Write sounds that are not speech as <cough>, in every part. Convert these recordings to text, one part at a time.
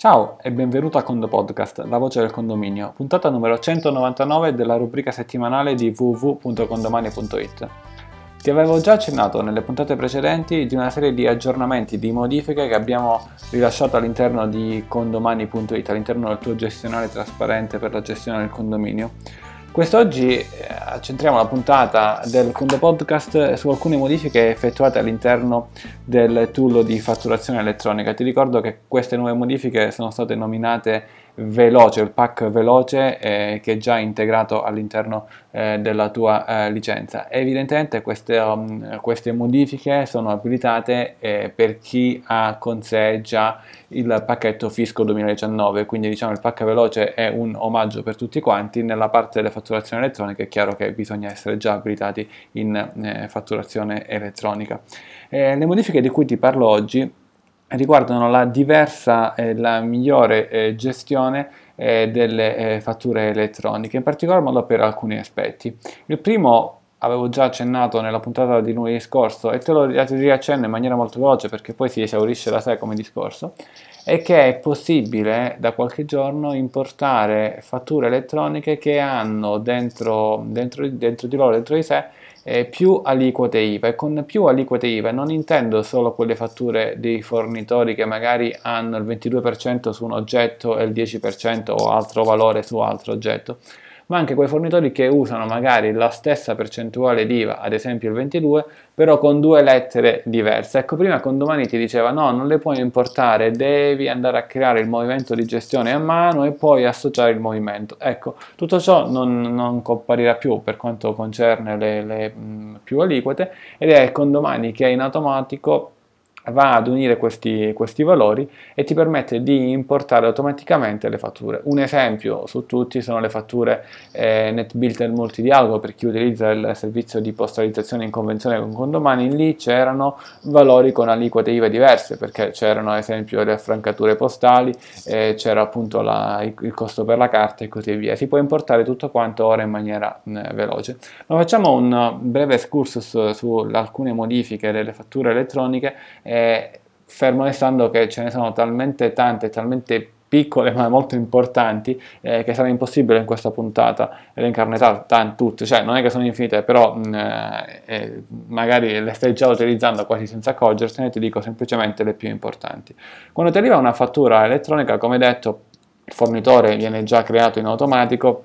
Ciao e benvenuto a Condo Podcast, la voce del condominio, puntata numero 199 della rubrica settimanale di www.condomani.it. Ti avevo già accennato nelle puntate precedenti di una serie di aggiornamenti, di modifiche che abbiamo rilasciato all'interno di condomani.it, all'interno del tuo gestionale trasparente per la gestione del condominio. Quest'oggi eh, accentriamo la puntata del Condo Podcast su alcune modifiche effettuate all'interno del tool di fatturazione elettronica. Ti ricordo che queste nuove modifiche sono state nominate veloce, il pack veloce eh, che è già integrato all'interno eh, della tua eh, licenza. Evidentemente queste, um, queste, modifiche sono abilitate eh, per chi ha con sé già il pacchetto Fisco 2019, quindi diciamo il pack veloce è un omaggio per tutti quanti, nella parte delle fatturazioni elettroniche è chiaro che bisogna essere già abilitati in eh, fatturazione elettronica. Eh, le modifiche di cui ti parlo oggi riguardano la diversa e la migliore eh, gestione eh, delle eh, fatture elettroniche, in particolar modo per alcuni aspetti. Il primo avevo già accennato nella puntata di lunedì scorso e te lo riaccenno in maniera molto veloce perché poi si esaurisce da sé come discorso, è che è possibile da qualche giorno importare fatture elettroniche che hanno dentro, dentro, dentro di loro, dentro di sé, eh, più aliquote IVA. E con più aliquote IVA non intendo solo quelle fatture dei fornitori che magari hanno il 22% su un oggetto e il 10% o altro valore su altro oggetto, ma anche quei fornitori che usano magari la stessa percentuale di IVA, ad esempio il 22, però con due lettere diverse. Ecco, prima con domani ti diceva no, non le puoi importare, devi andare a creare il movimento di gestione a mano e poi associare il movimento. Ecco, tutto ciò non, non comparirà più per quanto concerne le, le mh, più aliquote ed è con domani che in automatico va ad unire questi, questi, valori e ti permette di importare automaticamente le fatture. Un esempio su tutti sono le fatture eh, NetBuilder multidialogo per chi utilizza il servizio di postalizzazione in convenzione con condomani, lì c'erano valori con aliquote IVA diverse perché c'erano ad esempio le affrancature postali, eh, c'era appunto la, il, costo per la carta e così via. Si può importare tutto quanto ora in maniera eh, veloce. Ma facciamo un breve excursus su alcune modifiche delle fatture elettroniche eh, fermo restando che ce ne sono talmente tante, talmente piccole <laughs> ma molto importanti eh, che sarà impossibile in questa puntata elencarne tutte, cioè non è che sono infinite, però mh, mm, eh, eh, magari le stai già utilizzando quasi senza accorgersene, ti dico semplicemente le più importanti. Quando ti arriva una fattura elettronica, come detto, il fornitore viene già creato in automatico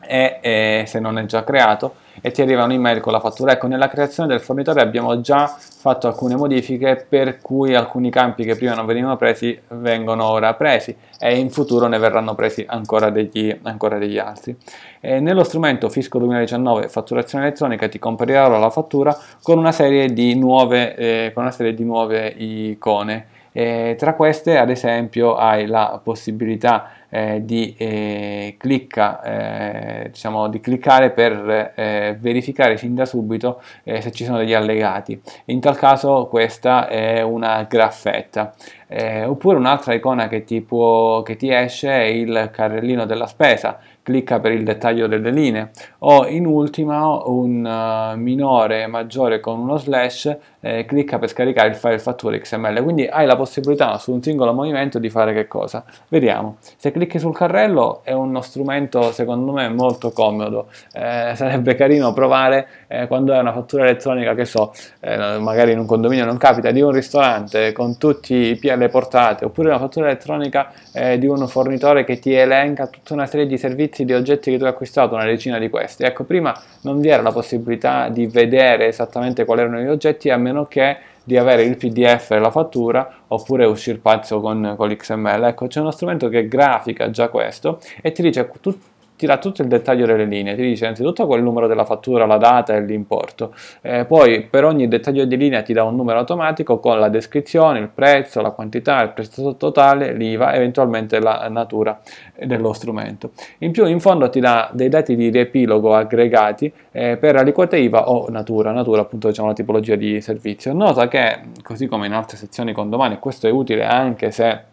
e, e se non è già creato e ti arriva un'email con la fattura. Ecco, nella creazione del fornitore abbiamo già fatto alcune modifiche per cui alcuni campi che prima non venivano presi vengono ora presi e in futuro ne verranno presi ancora degli, ancora degli altri. E nello strumento Fisco 2019 fatturazione elettronica ti comparirà la fattura con una serie di nuove, eh, con una serie di nuove icone. E tra queste, ad esempio, hai la possibilità eh, di, eh, clicca, eh, diciamo, di, cliccare per eh, verificare sin da subito eh, se ci sono degli allegati. In tal caso questa è una graffetta. Eh, oppure un'altra icona che ti, può, che ti esce è il carrellino della spesa. Clicca per il dettaglio delle linee. O in ultima un uh, minore maggiore con uno slash eh, clicca per scaricare il file fatture XML quindi hai la possibilità su un singolo movimento di fare che cosa? Vediamo. Se clicchi sul carrello è uno strumento secondo me molto comodo eh, sarebbe carino provare eh, quando hai una fattura elettronica che so eh, magari in un condominio non capita di un ristorante con tutti i PL portate oppure una fattura elettronica eh, di un fornitore che ti elenca tutta una serie di servizi di oggetti che tu hai acquistato, una decina di questi. Ecco, prima non vi era la possibilità di vedere esattamente quali erano gli oggetti a meno che di avere il PDF e la fattura oppure uscire pazzo con, con l'XML. Ecco, c'è uno strumento che grafica già questo e ti dice tu, ti dà tutto il dettaglio delle linee, ti dice innanzitutto quel numero della fattura, la data e l'importo, eh, poi per ogni dettaglio di linea ti dà un numero automatico con la descrizione, il prezzo, la quantità, il prezzo totale, l'IVA, eventualmente la natura dello strumento. In più in fondo ti dà dei dati di riepilogo aggregati eh, per aliquota IVA o natura, natura appunto diciamo la tipologia di servizio. Nota che così come in altre sezioni con domani, questo è utile anche se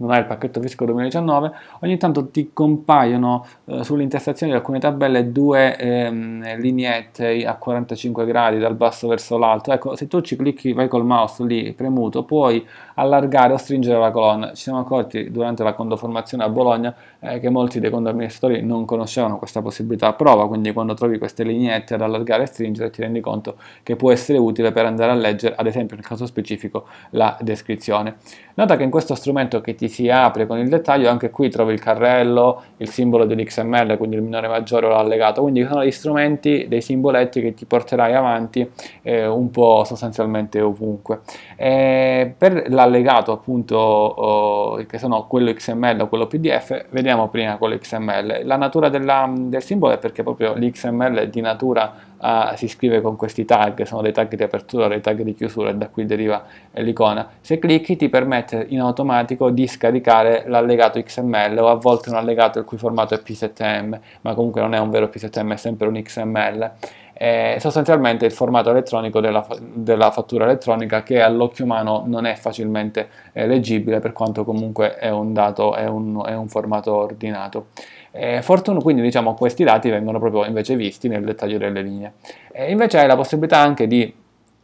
non hai il pacchetto fisco 2019, ogni tanto ti compaiono eh, sulle intestazioni di alcune tabelle due ehm, lineette a 45 gradi dal basso verso l'alto. Ecco, se tu ci clicchi, vai col mouse lì premuto, puoi allargare o stringere la colonna. Ci siamo accorti durante la condoformazione a Bologna eh, che molti dei condoamministratori non conoscevano questa possibilità a prova, quindi quando trovi queste lineette ad allargare e stringere ti rendi conto che può essere utile per andare a leggere, ad esempio nel caso specifico, la descrizione. Nota che in questo strumento che ti si apre con il dettaglio, anche qui trovi il carrello, il simbolo dell'XML, quindi il minore maggiore o l'allegato, quindi sono degli strumenti, dei simboletti che ti porterai avanti eh, un po' sostanzialmente ovunque. Eh, per l'allegato appunto oh, che sono quello XML o quello PDF, vediamo prima quello XML. La natura della, del simbolo è perché proprio l'XML di natura Uh, si scrive con questi tag, sono dei tag di apertura, dei tag di chiusura e da qui deriva l'icona. Se clicchi ti permette in automatico di scaricare l'allegato XML o a volte un allegato il cui formato è P7M, ma comunque non è un vero P7M, è sempre un XML. È sostanzialmente il formato elettronico della, della fattura elettronica che all'occhio umano non è facilmente eh, leggibile per quanto comunque è un dato, è un, è un formato ordinato. Eh, Fortune quindi diciamo questi dati vengono proprio invece visti nel dettaglio delle linee. Eh, invece hai la possibilità anche di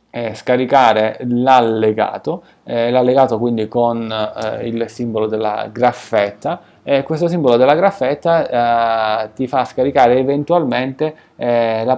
eh, scaricare l'allegato, eh, l'allegato quindi con eh, il simbolo della graffetta e questo simbolo della graffetta eh, ti fa scaricare eventualmente,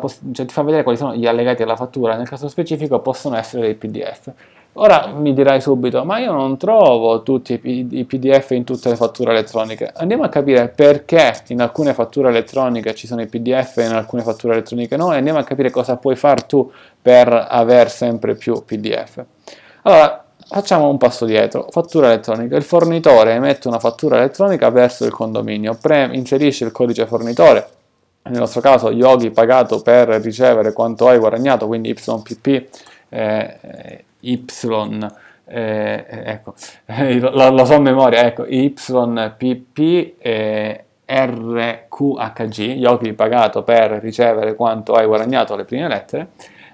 poss- cioè ti fa vedere quali sono gli allegati alla fattura, nel caso specifico possono essere dei PDF. Ora mi dirai subito, ma io non trovo tutti i PDF in tutte le fatture elettroniche. Andiamo a capire perché in alcune fatture elettroniche ci sono i PDF e in alcune fatture elettroniche no e andiamo a capire cosa puoi fare tu per avere sempre più PDF. Allora, facciamo un passo dietro. Fattura elettronica. Il fornitore emette una fattura elettronica verso il condominio, Pre- inserisce il codice fornitore nel nostro caso Yogi pagato per ricevere quanto hai guadagnato, quindi YPP eh, Y, eh, ecco, lo, lo, so a memoria, ecco, YPP eh, RQHG, Yoki pagato per ricevere quanto hai guadagnato le prime lettere,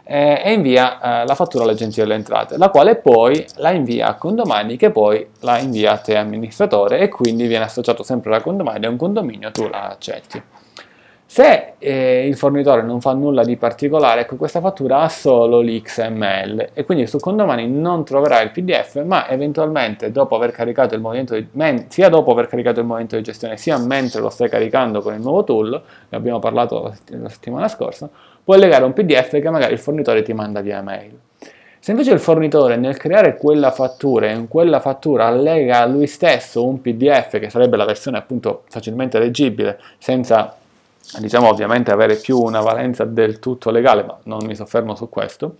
eh, e invia eh, la fattura all'agenzia delle entrate, la quale poi la invia a condomani che poi la invia a te amministratore e quindi viene associato sempre alla condomani a un condominio, tu la accetti. Se eh, il fornitore non fa nulla di particolare, ecco questa fattura ha solo l'XML e quindi su condomani non troverai il PDF, ma eventualmente dopo aver caricato il movimento di, men, sia dopo aver caricato il movimento di gestione, sia mentre lo stai caricando con il nuovo tool, ne abbiamo parlato la, la settimana scorsa, puoi legare un PDF che magari il fornitore ti manda via mail. Se invece il fornitore nel creare quella fattura e in quella fattura allega a lui stesso un PDF che sarebbe la versione appunto facilmente leggibile senza diciamo ovviamente avere più una valenza del tutto legale, ma non mi soffermo su questo.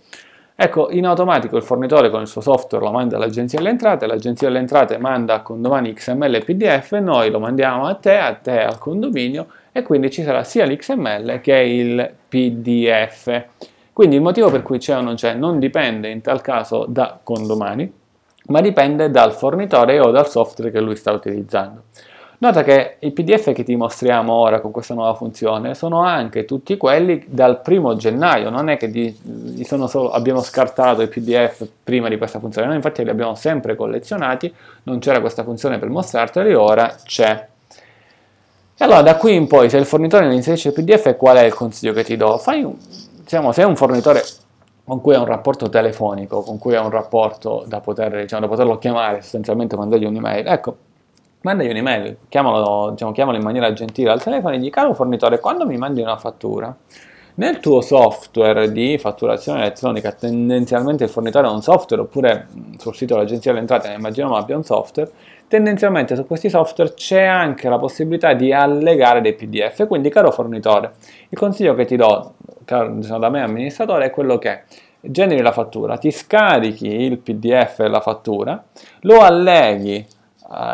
Ecco, in automatico il fornitore con il suo software lo manda all'agenzia delle entrate, l'agenzia delle entrate manda a condomani XML e PDF, noi lo mandiamo a te, a te al condominio e quindi ci sarà sia l'XML che il PDF. Quindi il motivo per cui c'è o non c'è non dipende in tal caso da condomani, ma dipende dal fornitore o dal software che lui sta utilizzando. Nota che i PDF che ti mostriamo ora con questa nuova funzione sono anche tutti quelli dal primo gennaio, non è che di, solo, abbiamo scartato i PDF prima di questa funzione, noi infatti li abbiamo sempre collezionati, non c'era questa funzione per mostrarteli, ora c'è. E allora da qui in poi se il fornitore non inserisce il PDF qual è il consiglio che ti do? Fai diciamo, se è un fornitore con cui hai un rapporto telefonico, con cui hai un rapporto da, poter, diciamo, da poterlo chiamare, sostanzialmente mandargli un'email, ecco, mandagli un'email, chiamalo, diciamo, chiamalo in maniera gentile al telefono e gli caro fornitore, quando mi mandi una fattura, nel tuo software di fatturazione elettronica, tendenzialmente il fornitore ha un software, oppure sul sito dell'agenzia delle entrate, immaginiamo abbia un software, tendenzialmente su questi software c'è anche la possibilità di allegare dei PDF. Quindi, caro fornitore, il consiglio che ti do, caro, diciamo, da me amministratore, è quello che generi la fattura, ti scarichi il PDF della fattura, lo alleghi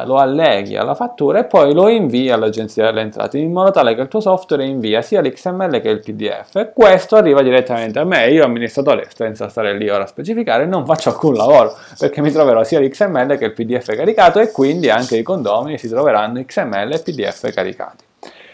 lo alleghi alla fattura e poi lo invii all'agenzia delle entrate in modo tale che il tuo software invia sia l'XML che il PDF e questo arriva direttamente a me. Io amministratore senza stare lì ora a specificare non faccio alcun lavoro perché mi troverò sia l'XML che il PDF caricato e quindi anche i condomini si troveranno XML e PDF caricati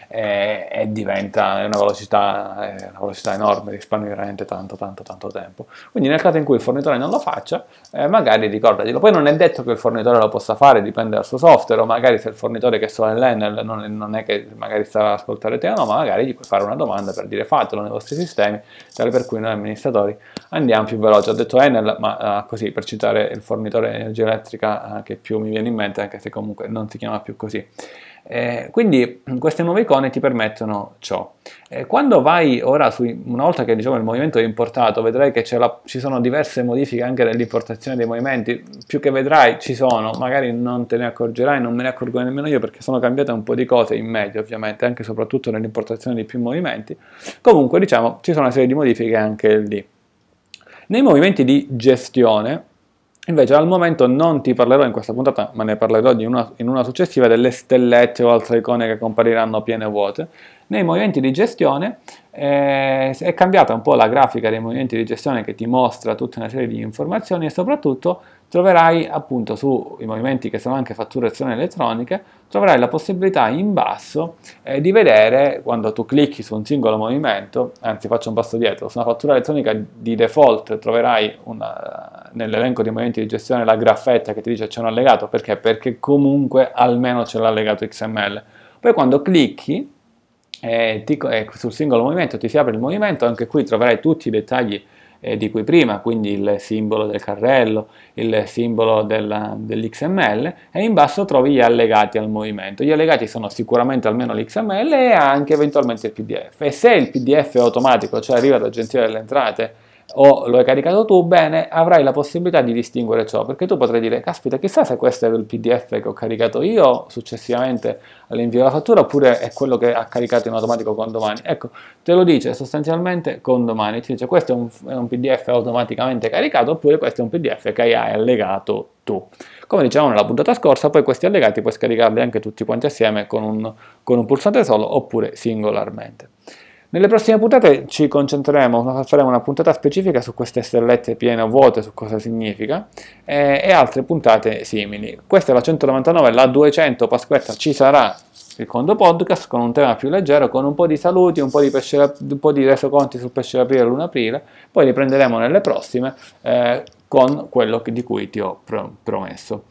e, e diventa una velocità, una velocità enorme, risparmi veramente tanto, tanto, tanto tempo. Quindi nel caso in cui il fornitore non lo faccia, eh, magari ricordati, poi non è detto che il fornitore lo possa fare, dipende dal suo software, o magari se il fornitore che suona l'Enel non, non è che magari sta ad ascoltare te o no, ma magari gli puoi fare una domanda per dire fatelo nei vostri sistemi, tale per cui noi amministratori andiamo più veloci. Ho detto Enel, ma uh, così per citare il fornitore di energia elettrica uh, che più mi viene in mente, anche se comunque non si chiama più così. Eh, quindi queste nuove icone ti permettono ciò. Eh, quando vai ora, su, una volta che diciamo, il movimento è importato, vedrai che la, ci sono diverse modifiche anche nell'importazione dei movimenti, più che vedrai ci sono, magari non te ne accorgerai, non me ne accorgo nemmeno io perché sono cambiate un po' di cose in meglio ovviamente, anche e soprattutto nell'importazione di più movimenti. Comunque diciamo ci sono una serie di modifiche anche lì. Nei movimenti di gestione, Invece al momento non ti parlerò in questa puntata, ma ne parlerò una, in una successiva delle stellette o altre icone che compariranno piene o vuote. Nei movimenti di gestione eh, è cambiata un po' la grafica dei movimenti di gestione che ti mostra tutta una serie di informazioni e soprattutto troverai appunto sui movimenti che sono anche fatturazioni elettroniche, troverai la possibilità in basso eh, di vedere quando tu clicchi su un singolo movimento, anzi faccio un passo dietro, su una fattura elettronica di default troverai una, nell'elenco di movimenti di gestione la graffetta che ti dice c'è un allegato, perché? Perché comunque almeno c'è l'allegato XML. Poi quando clicchi eh, ti, eh, sul singolo movimento ti si apre il movimento, anche qui troverai tutti i dettagli eh, di cui prima, quindi il simbolo del carrello, il simbolo della, dell'XML e in basso trovi gli allegati al movimento. Gli allegati sono sicuramente almeno l'XML e anche eventualmente il PDF. E se il PDF è automatico, cioè arriva dall'Agenzia delle Entrate, o lo hai caricato tu, bene, avrai la possibilità di distinguere ciò, perché tu potrai dire, caspita, chissà se questo è il PDF che ho caricato io successivamente all'invio della fattura, oppure è quello che ha caricato in automatico con domani. Ecco, te lo dice sostanzialmente con domani, ti dice questo è un, è un PDF automaticamente caricato, oppure questo è un PDF che hai allegato tu. Come dicevamo nella puntata scorsa, poi questi allegati puoi scaricarli anche tutti quanti assieme con un, con un pulsante solo, oppure singolarmente. Nelle prossime puntate ci concentreremo, faremo una puntata specifica su queste stellette piene o vuote, su cosa significa, eh, e altre puntate simili. Questa è la 199, la 200 Pasquetta ci sarà secondo podcast con un tema più leggero, con un po' di saluti, un po' di, pesce, un po di resoconti sul pesce d'aprile e l'una aprile, poi li prenderemo nelle prossime eh, con quello di cui ti ho promesso.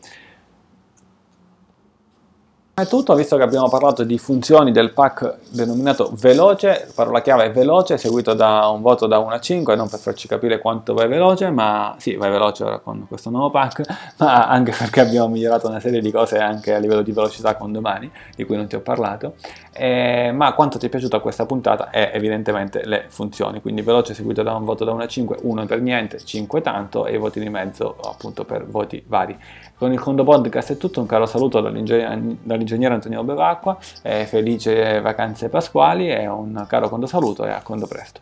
È tutto, visto che abbiamo parlato di funzioni del pack denominato veloce, parola chiave veloce, seguito da un voto da 1 a 5, non per farci capire quanto vai veloce, ma sì, vai veloce ora con questo nuovo pack, <laughs> ma anche perché abbiamo migliorato una serie di cose anche a livello di velocità con domani, di cui non ti ho parlato, eh, ma quanto ti è piaciuta questa puntata è evidentemente le funzioni, quindi veloce seguito da un voto da 1 a 5, 1 per niente, 5 tanto e i voti di mezzo appunto per voti vari. Con il Condo Podcast è tutto, un caro saluto dall'ingegnere Antonio Bevacqua, felice vacanze pasquali e un caro Condo saluto e a Condo presto.